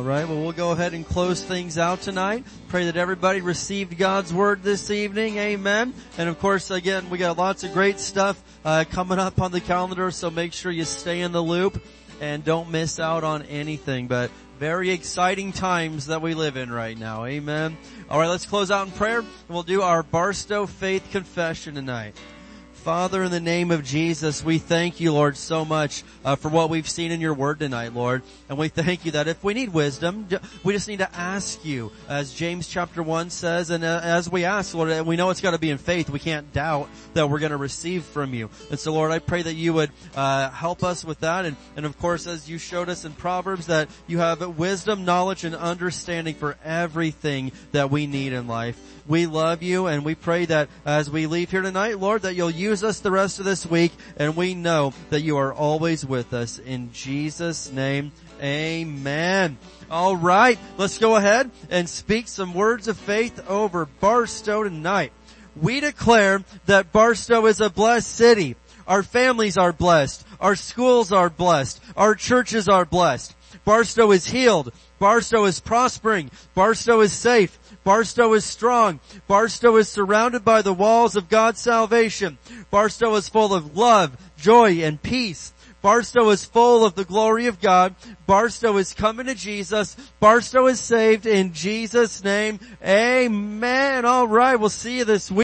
Speaker 1: All right. Well, we'll go ahead and close things out tonight. Pray that everybody received God's word this evening. Amen. And of course, again, we got lots of great stuff uh, coming up on the calendar, so make sure you stay in the loop and don't miss out on anything. But very exciting times that we live in right now. Amen. All right, let's close out in prayer. and We'll do our Barstow Faith Confession tonight. Father, in the name of Jesus, we thank you, Lord, so much uh, for what we've seen in your word tonight, Lord. And we thank you that if we need wisdom, we just need to ask you, as James chapter 1 says, and uh, as we ask, Lord, we know it's got to be in faith. We can't doubt that we're going to receive from you. And so, Lord, I pray that you would uh, help us with that. And, and of course, as you showed us in Proverbs, that you have wisdom, knowledge, and understanding for everything that we need in life. We love you and we pray that as we leave here tonight, Lord, that you'll use us the rest of this week and we know that you are always with us. In Jesus name, amen. All right, let's go ahead and speak some words of faith over Barstow tonight. We declare that Barstow is a blessed city. Our families are blessed. Our schools are blessed. Our churches are blessed. Barstow is healed. Barstow is prospering. Barstow is safe. Barstow is strong. Barstow is surrounded by the walls of God's salvation. Barstow is full of love, joy, and peace. Barstow is full of the glory of God. Barstow is coming to Jesus. Barstow is saved in Jesus' name. Amen. All right. We'll see you this week.